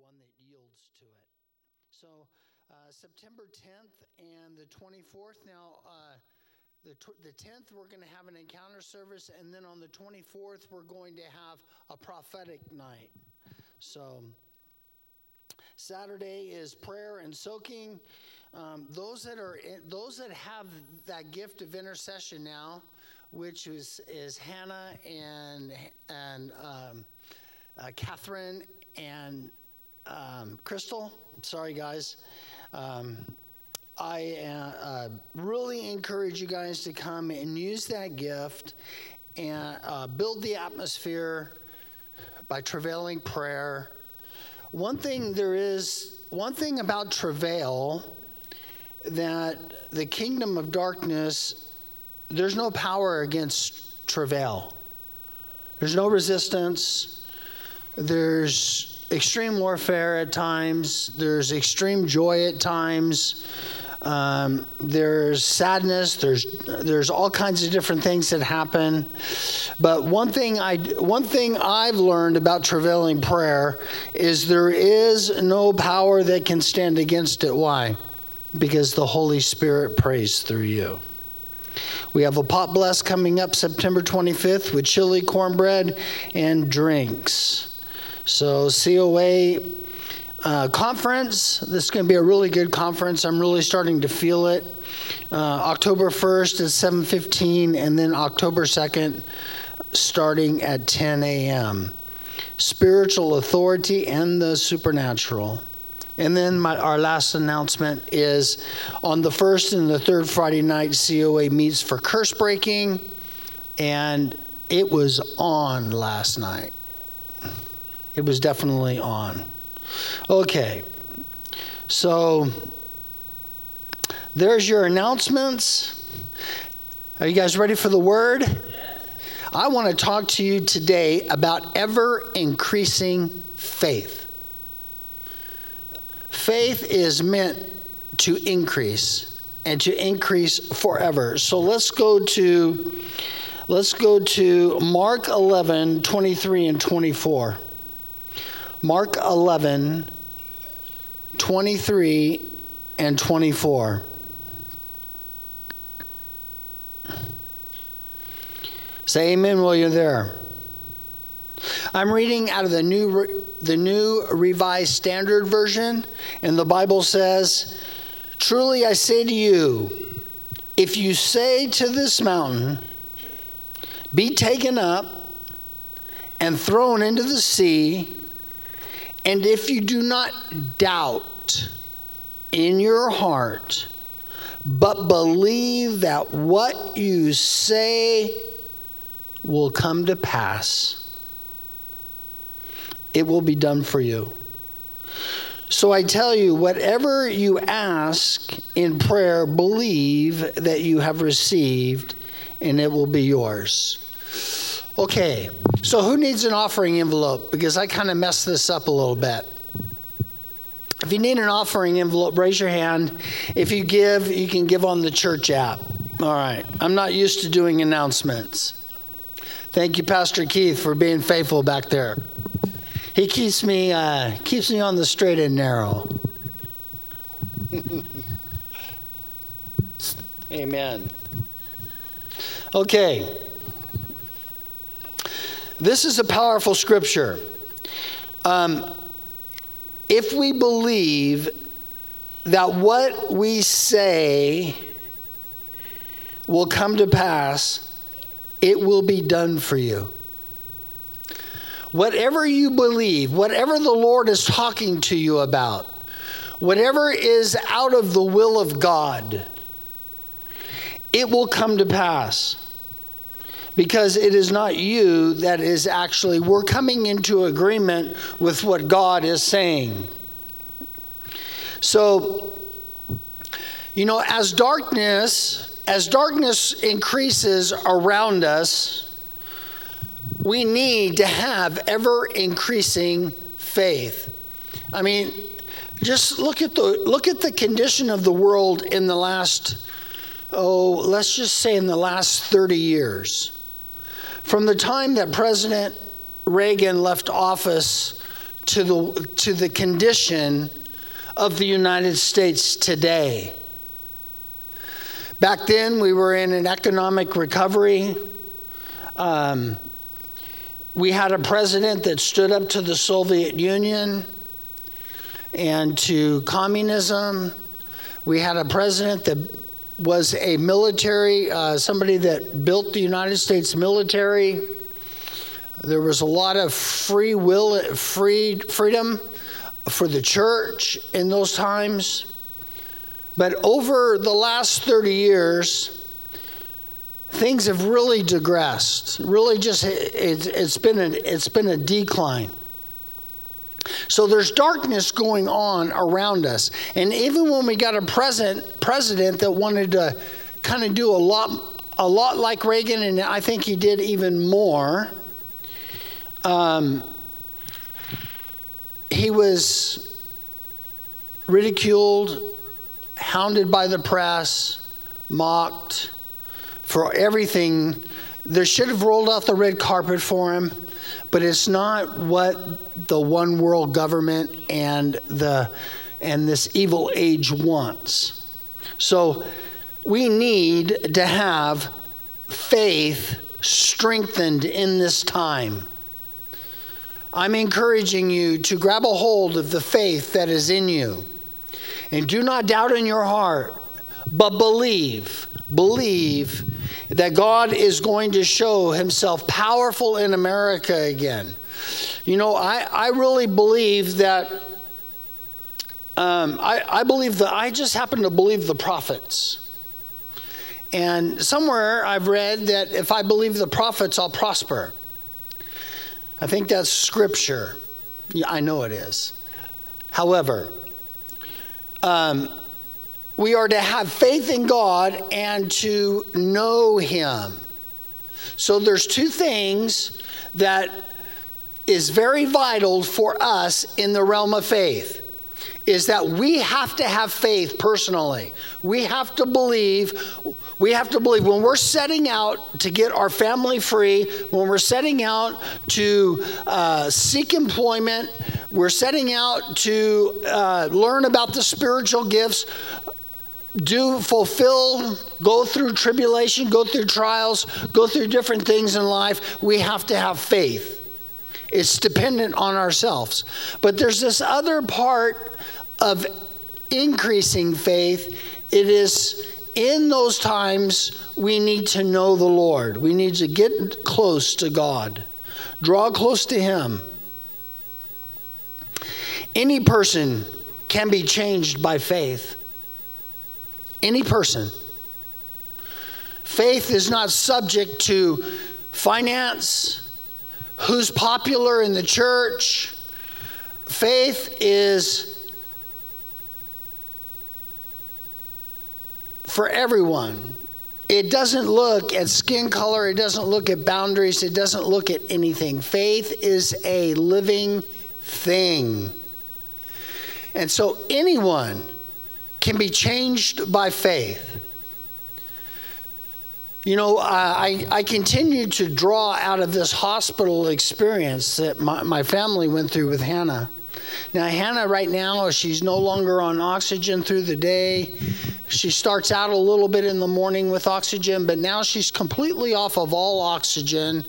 one that yields to it. So, uh, September 10th and the 24th. Now, uh, the, tw- the 10th, we're going to have an encounter service, and then on the 24th, we're going to have a prophetic night. So, Saturday is prayer and soaking. Um, those that are in, those that have that gift of intercession now, which is is Hannah and and um, uh, Catherine and um, Crystal. Sorry, guys. Um, I uh, really encourage you guys to come and use that gift and uh, build the atmosphere by travailing prayer. One thing there is, one thing about travail that the kingdom of darkness, there's no power against travail. There's no resistance. There's extreme warfare at times. There's extreme joy at times. Um, there's sadness. There's there's all kinds of different things that happen. But one thing I one thing I've learned about travailing prayer is there is no power that can stand against it. Why? Because the Holy Spirit prays through you. We have a pot bless coming up September 25th with chili, cornbread, and drinks. So COA uh, conference. This is going to be a really good conference. I'm really starting to feel it. Uh, October 1st is 7:15, and then October 2nd, starting at 10 a.m. Spiritual authority and the supernatural. And then my, our last announcement is on the first and the third Friday night, COA meets for curse breaking, and it was on last night. It was definitely on. Okay, so there's your announcements. Are you guys ready for the word? I want to talk to you today about ever increasing faith. Faith is meant to increase and to increase forever. So let's go to let's go to Mark 11, 23 and 24. Mark 11, 23 and 24. Say amen while you're there. I'm reading out of the new, the new Revised Standard Version, and the Bible says, Truly I say to you, if you say to this mountain, Be taken up and thrown into the sea, and if you do not doubt in your heart, but believe that what you say will come to pass, it will be done for you. So I tell you, whatever you ask in prayer, believe that you have received, and it will be yours. Okay, so who needs an offering envelope? Because I kind of messed this up a little bit. If you need an offering envelope, raise your hand. If you give, you can give on the church app. All right. I'm not used to doing announcements. Thank you, Pastor Keith, for being faithful back there. He keeps me uh, keeps me on the straight and narrow. Amen. Okay. This is a powerful scripture. Um, if we believe that what we say will come to pass, it will be done for you. Whatever you believe, whatever the Lord is talking to you about, whatever is out of the will of God, it will come to pass because it is not you that is actually, we're coming into agreement with what God is saying. So, you know, as darkness, as darkness increases around us, we need to have ever increasing faith. I mean, just look at the look at the condition of the world in the last oh, let's just say in the last 30 years. From the time that President Reagan left office to the, to the condition of the United States today. Back then, we were in an economic recovery. Um, we had a president that stood up to the Soviet Union and to communism. We had a president that was a military, uh, somebody that built the United States military. There was a lot of free will, free freedom for the church in those times. But over the last 30 years, things have really digressed. Really, just it, has been a, it's been a decline. So there's darkness going on around us, and even when we got a present president that wanted to kind of do a lot, a lot like Reagan, and I think he did even more. Um, he was ridiculed, hounded by the press, mocked for everything. They should have rolled out the red carpet for him, but it's not what the one world government and the and this evil age wants. So we need to have faith strengthened in this time. I'm encouraging you to grab a hold of the faith that is in you. And do not doubt in your heart, but believe, believe that God is going to show himself powerful in America again. You know, I, I really believe that, um, I, I believe that, I just happen to believe the prophets. And somewhere I've read that if I believe the prophets, I'll prosper. I think that's scripture. Yeah, I know it is. However, um, we are to have faith in God and to know Him. So there's two things that is very vital for us in the realm of faith is that we have to have faith personally. We have to believe we have to believe when we're setting out to get our family free, when we're setting out to uh, seek employment, we're setting out to uh, learn about the spiritual gifts, do fulfill, go through tribulation, go through trials, go through different things in life, we have to have faith. It's dependent on ourselves. But there's this other part of increasing faith. It is in those times, we need to know the Lord. We need to get close to God, draw close to Him. Any person can be changed by faith. Any person. Faith is not subject to finance, who's popular in the church. Faith is for everyone. It doesn't look at skin color, it doesn't look at boundaries, it doesn't look at anything. Faith is a living thing. And so anyone can be changed by faith. You know, I, I continue to draw out of this hospital experience that my, my family went through with Hannah. Now, Hannah, right now, she's no longer on oxygen through the day. She starts out a little bit in the morning with oxygen, but now she's completely off of all oxygen,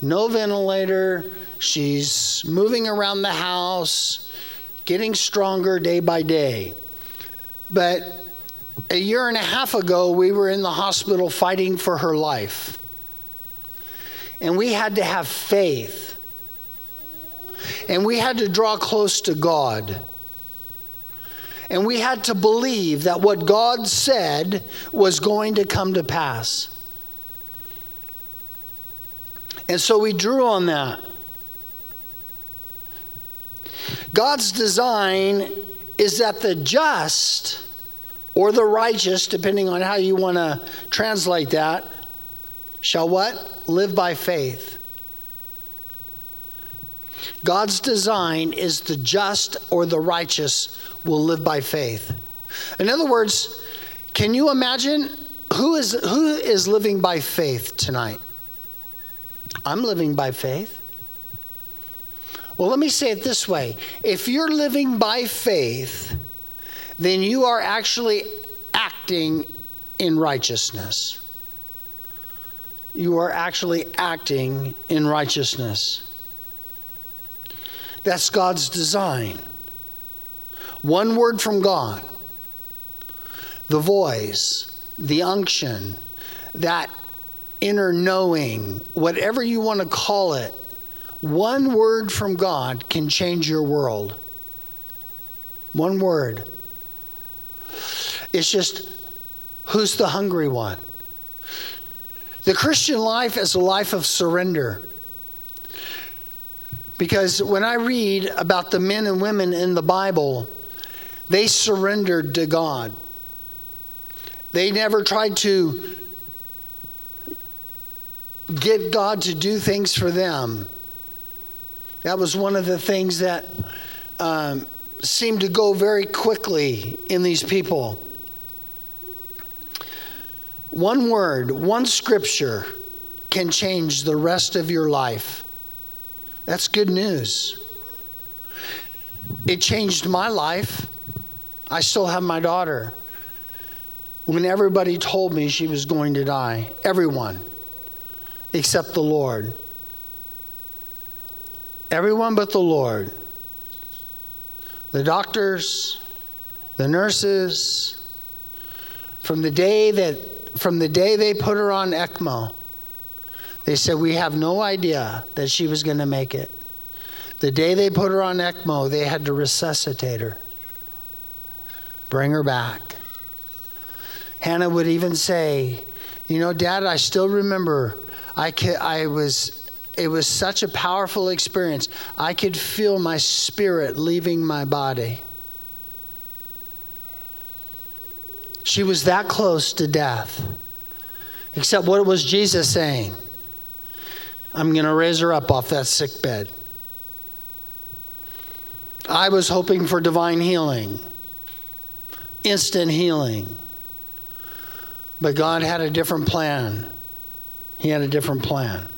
no ventilator. She's moving around the house, getting stronger day by day. But a year and a half ago, we were in the hospital fighting for her life. And we had to have faith. And we had to draw close to God. And we had to believe that what God said was going to come to pass. And so we drew on that. God's design is that the just or the righteous, depending on how you want to translate that, shall what? Live by faith. God's design is the just or the righteous will live by faith. In other words, can you imagine who is, who is living by faith tonight? I'm living by faith. Well, let me say it this way if you're living by faith, then you are actually acting in righteousness. You are actually acting in righteousness. That's God's design. One word from God, the voice, the unction, that inner knowing, whatever you want to call it, one word from God can change your world. One word. It's just who's the hungry one? The Christian life is a life of surrender. Because when I read about the men and women in the Bible, they surrendered to God. They never tried to get God to do things for them. That was one of the things that um, seemed to go very quickly in these people. One word, one scripture can change the rest of your life. That's good news. It changed my life. I still have my daughter. When everybody told me she was going to die, everyone except the Lord. Everyone but the Lord. The doctors, the nurses, from the day that from the day they put her on ECMO, they said we have no idea that she was going to make it. The day they put her on ECMO, they had to resuscitate her. Bring her back. Hannah would even say, "You know, dad, I still remember I, I was, it was such a powerful experience. I could feel my spirit leaving my body. She was that close to death. Except what was Jesus saying? I'm going to raise her up off that sick bed. I was hoping for divine healing, instant healing. But God had a different plan. He had a different plan.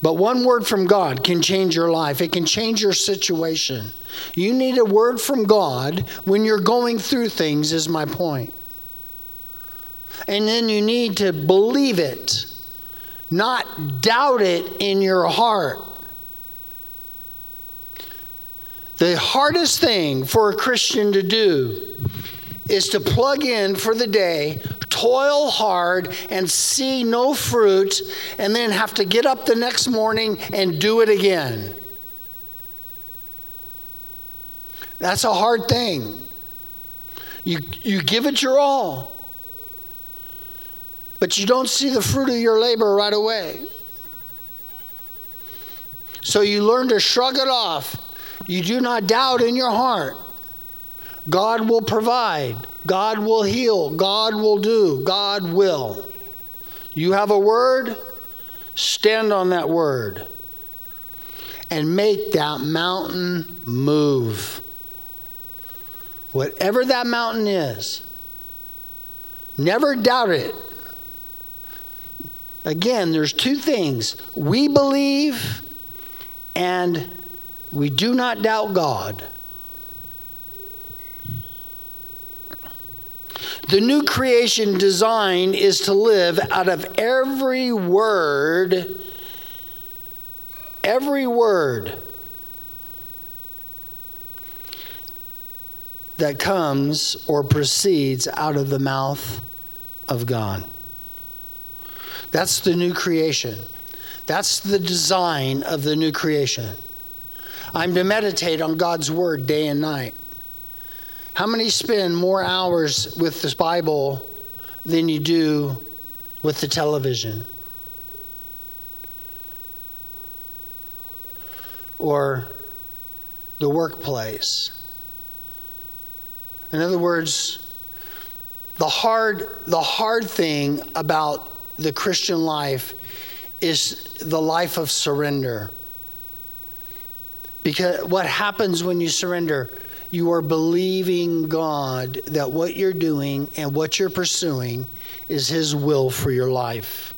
But one word from God can change your life, it can change your situation. You need a word from God when you're going through things, is my point. And then you need to believe it, not doubt it in your heart. The hardest thing for a Christian to do is to plug in for the day toil hard and see no fruit, and then have to get up the next morning and do it again. That's a hard thing. You, you give it your all, but you don't see the fruit of your labor right away. So you learn to shrug it off. You do not doubt in your heart. God will provide. God will heal. God will do. God will. You have a word, stand on that word and make that mountain move. Whatever that mountain is, never doubt it. Again, there's two things we believe and we do not doubt God. The new creation design is to live out of every word, every word that comes or proceeds out of the mouth of God. That's the new creation. That's the design of the new creation. I'm to meditate on God's word day and night. How many spend more hours with this Bible than you do with the television? Or the workplace? In other words, the hard, the hard thing about the Christian life is the life of surrender. Because what happens when you surrender? You are believing God that what you're doing and what you're pursuing is His will for your life.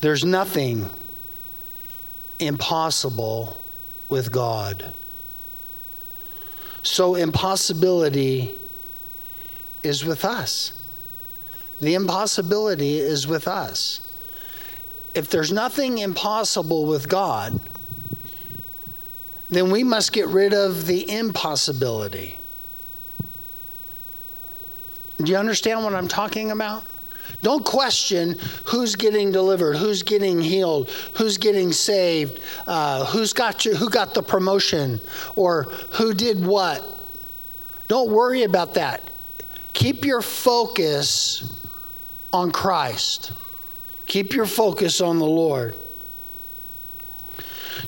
There's nothing impossible with God. So, impossibility is with us. The impossibility is with us. If there's nothing impossible with God, then we must get rid of the impossibility. Do you understand what I'm talking about? Don't question who's getting delivered, who's getting healed, who's getting saved, uh, who's got who got the promotion, or who did what. Don't worry about that. Keep your focus on Christ. Keep your focus on the Lord.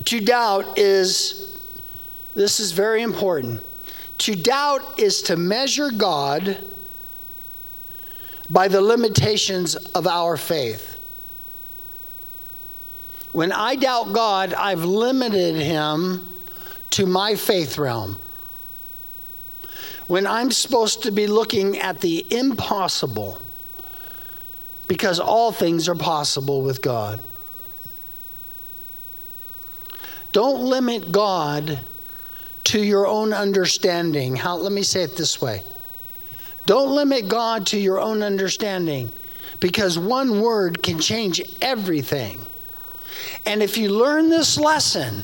To doubt is, this is very important. To doubt is to measure God by the limitations of our faith. When I doubt God, I've limited him to my faith realm. When I'm supposed to be looking at the impossible, because all things are possible with God. Don't limit God to your own understanding. How, let me say it this way don't limit God to your own understanding because one word can change everything. And if you learn this lesson,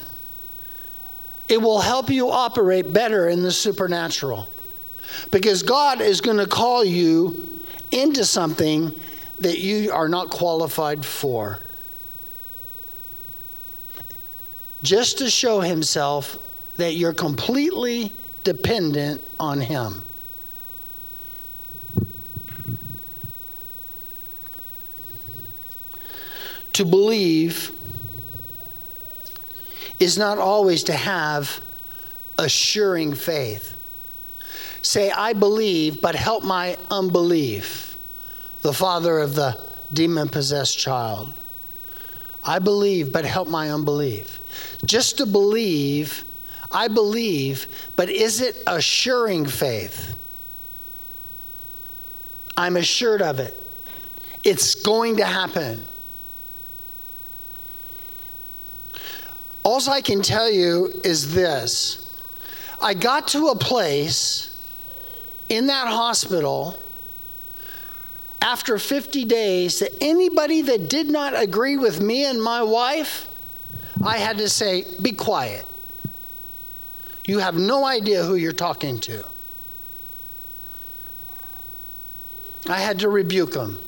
it will help you operate better in the supernatural. Because God is going to call you into something that you are not qualified for. Just to show Himself that you're completely dependent on Him. To believe is not always to have assuring faith. Say, I believe, but help my unbelief. The father of the demon possessed child. I believe, but help my unbelief. Just to believe, I believe, but is it assuring faith? I'm assured of it. It's going to happen. All I can tell you is this I got to a place in that hospital after 50 days that anybody that did not agree with me and my wife, I had to say, be quiet. You have no idea who you're talking to. I had to rebuke them.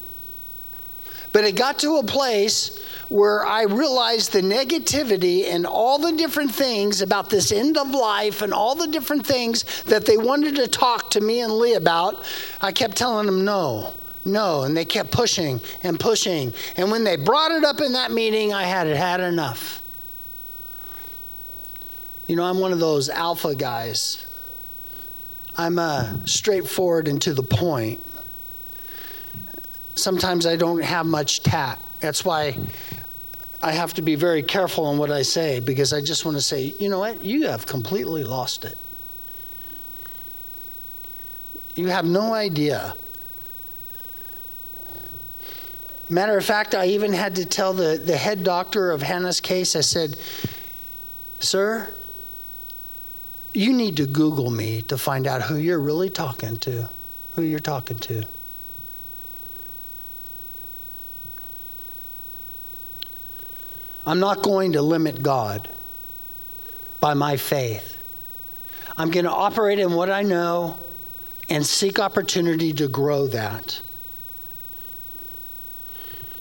But it got to a place where I realized the negativity and all the different things about this end of life and all the different things that they wanted to talk to me and Lee about. I kept telling them no, no. And they kept pushing and pushing. And when they brought it up in that meeting, I had had enough. You know, I'm one of those alpha guys. I'm uh, straightforward and to the point. Sometimes I don't have much tact. That's why I have to be very careful on what I say because I just want to say, you know what? You have completely lost it. You have no idea. Matter of fact, I even had to tell the, the head doctor of Hannah's case, I said, Sir, you need to Google me to find out who you're really talking to, who you're talking to. I'm not going to limit God by my faith. I'm going to operate in what I know and seek opportunity to grow that.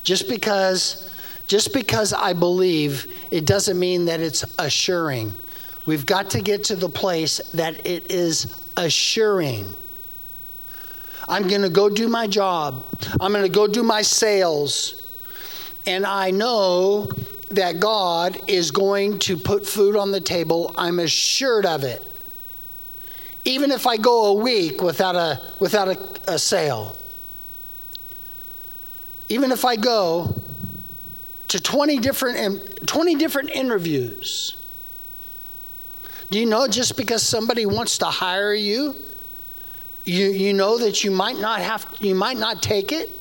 Just because just because I believe, it doesn't mean that it's assuring. We've got to get to the place that it is assuring. I'm going to go do my job. I'm going to go do my sales. And I know that God is going to put food on the table. I'm assured of it. Even if I go a week without a, without a, a sale. Even if I go to 20 different, 20 different interviews. Do you know just because somebody wants to hire you, you, you know that you might not have you might not take it?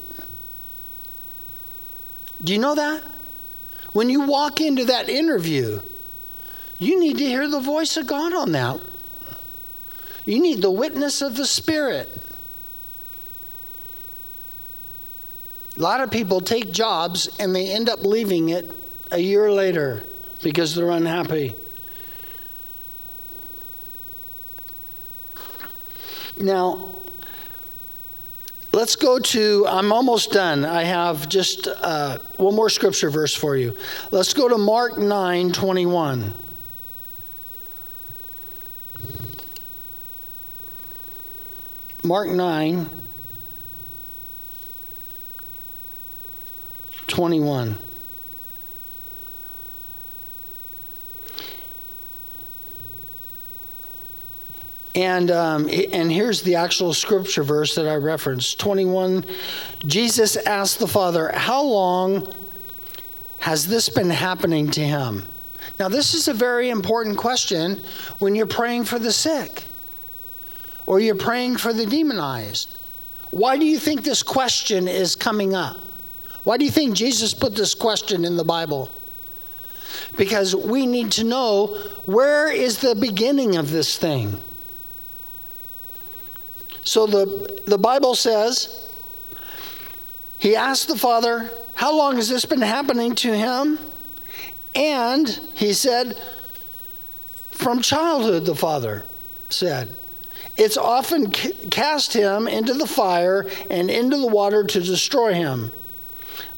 Do you know that? When you walk into that interview, you need to hear the voice of God on that. You need the witness of the Spirit. A lot of people take jobs and they end up leaving it a year later because they're unhappy. Now, let's go to, I'm almost done. I have just uh, one more scripture verse for you. Let's go to Mark 9 21. Mark 9 21. And, um, and here's the actual scripture verse that I referenced 21. Jesus asked the Father, How long has this been happening to him? Now, this is a very important question when you're praying for the sick or you're praying for the demonized. Why do you think this question is coming up? Why do you think Jesus put this question in the Bible? Because we need to know where is the beginning of this thing? So the, the Bible says, he asked the father, How long has this been happening to him? And he said, From childhood, the father said. It's often cast him into the fire and into the water to destroy him.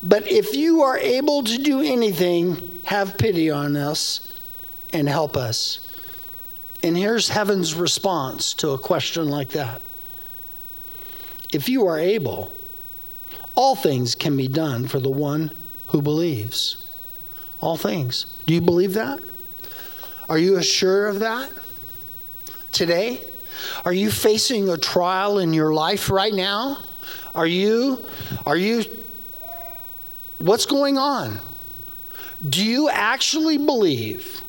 But if you are able to do anything, have pity on us and help us. And here's heaven's response to a question like that if you are able, all things can be done for the one who believes. All things. Do you believe that? Are you sure of that today? Are you facing a trial in your life right now? Are you are you what's going on? Do you actually believe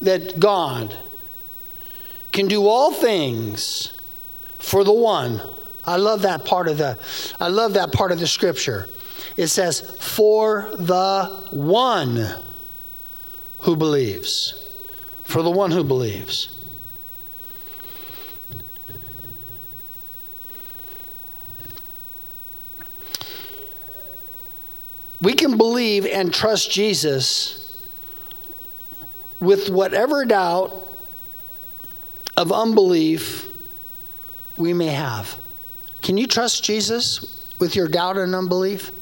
that God can do all things for the one I love that part of the I love that part of the scripture. It says, "For the one who believes." For the one who believes. We can believe and trust Jesus with whatever doubt of unbelief we may have. Can you trust Jesus with your doubt and unbelief?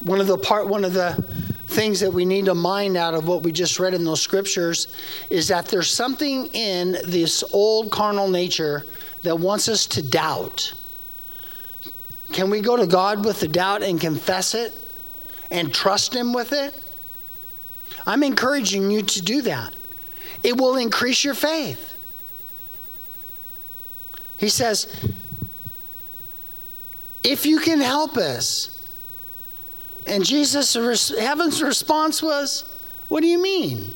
One of the part one of the things that we need to mind out of what we just read in those scriptures is that there's something in this old carnal nature that wants us to doubt. Can we go to God with the doubt and confess it and trust Him with it? I'm encouraging you to do that. It will increase your faith. He says, if you can help us. And Jesus, heaven's response was, What do you mean?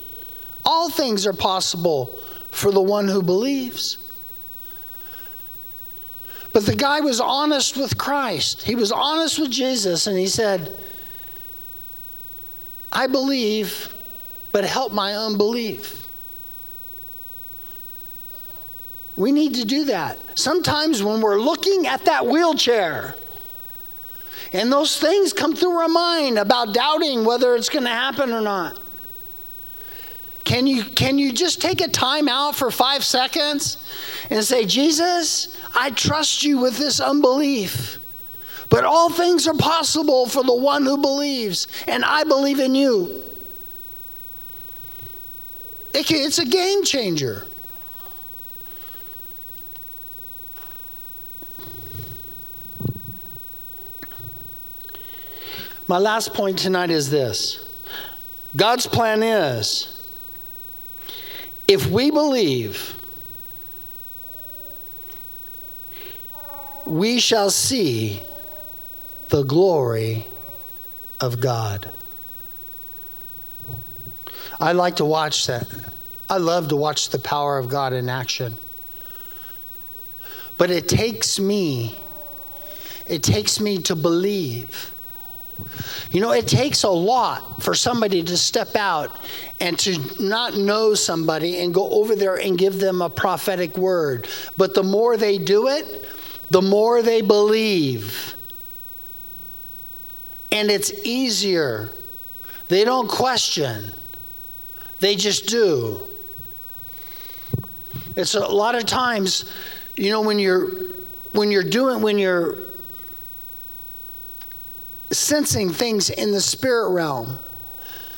All things are possible for the one who believes. But the guy was honest with Christ. He was honest with Jesus, and he said, I believe, but help my unbelief. We need to do that. Sometimes when we're looking at that wheelchair, and those things come through our mind about doubting whether it's going to happen or not. Can you, can you just take a time out for five seconds and say, Jesus, I trust you with this unbelief. But all things are possible for the one who believes, and I believe in you. It, it's a game changer. My last point tonight is this God's plan is if we believe, we shall see the glory of God. I like to watch that. I love to watch the power of God in action. But it takes me, it takes me to believe You know, it takes a lot for somebody to step out and to not know somebody and go over there and give them a prophetic word. But the more they do it, the more they believe. And it's easier. They don't question, they just do. It's a lot of times, you know, when you're when you're doing when you're sensing things in the spirit realm.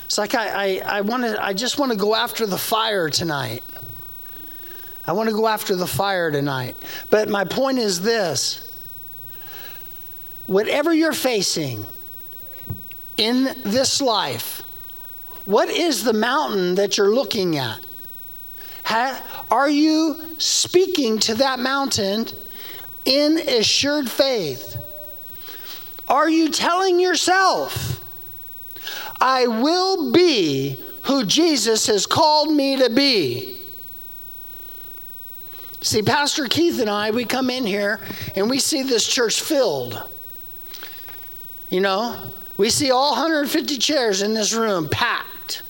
It's like I, I, I want to I just want to go after the fire tonight. I want to go after the fire tonight. But my point is this whatever you're facing in this life, what is the mountain that you're looking at? are you speaking to that mountain in assured faith? Are you telling yourself, I will be who Jesus has called me to be? See, Pastor Keith and I, we come in here and we see this church filled. You know, we see all 150 chairs in this room packed,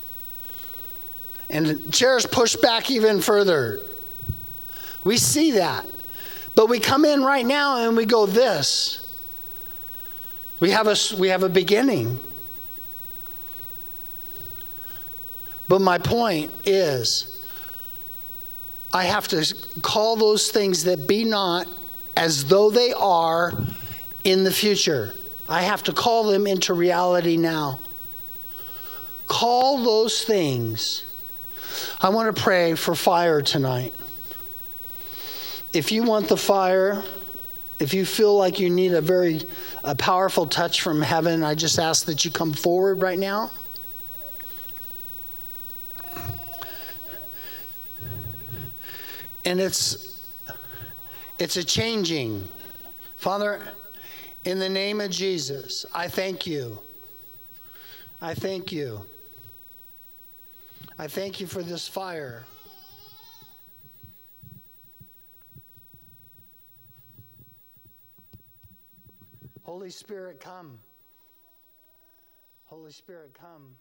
and chairs pushed back even further. We see that. But we come in right now and we go, This. We have a, we have a beginning. But my point is, I have to call those things that be not as though they are in the future. I have to call them into reality now. Call those things. I want to pray for fire tonight. If you want the fire, if you feel like you need a very a powerful touch from heaven, I just ask that you come forward right now. And it's it's a changing. Father, in the name of Jesus, I thank you. I thank you. I thank you for this fire. Holy Spirit, come. Holy Spirit, come.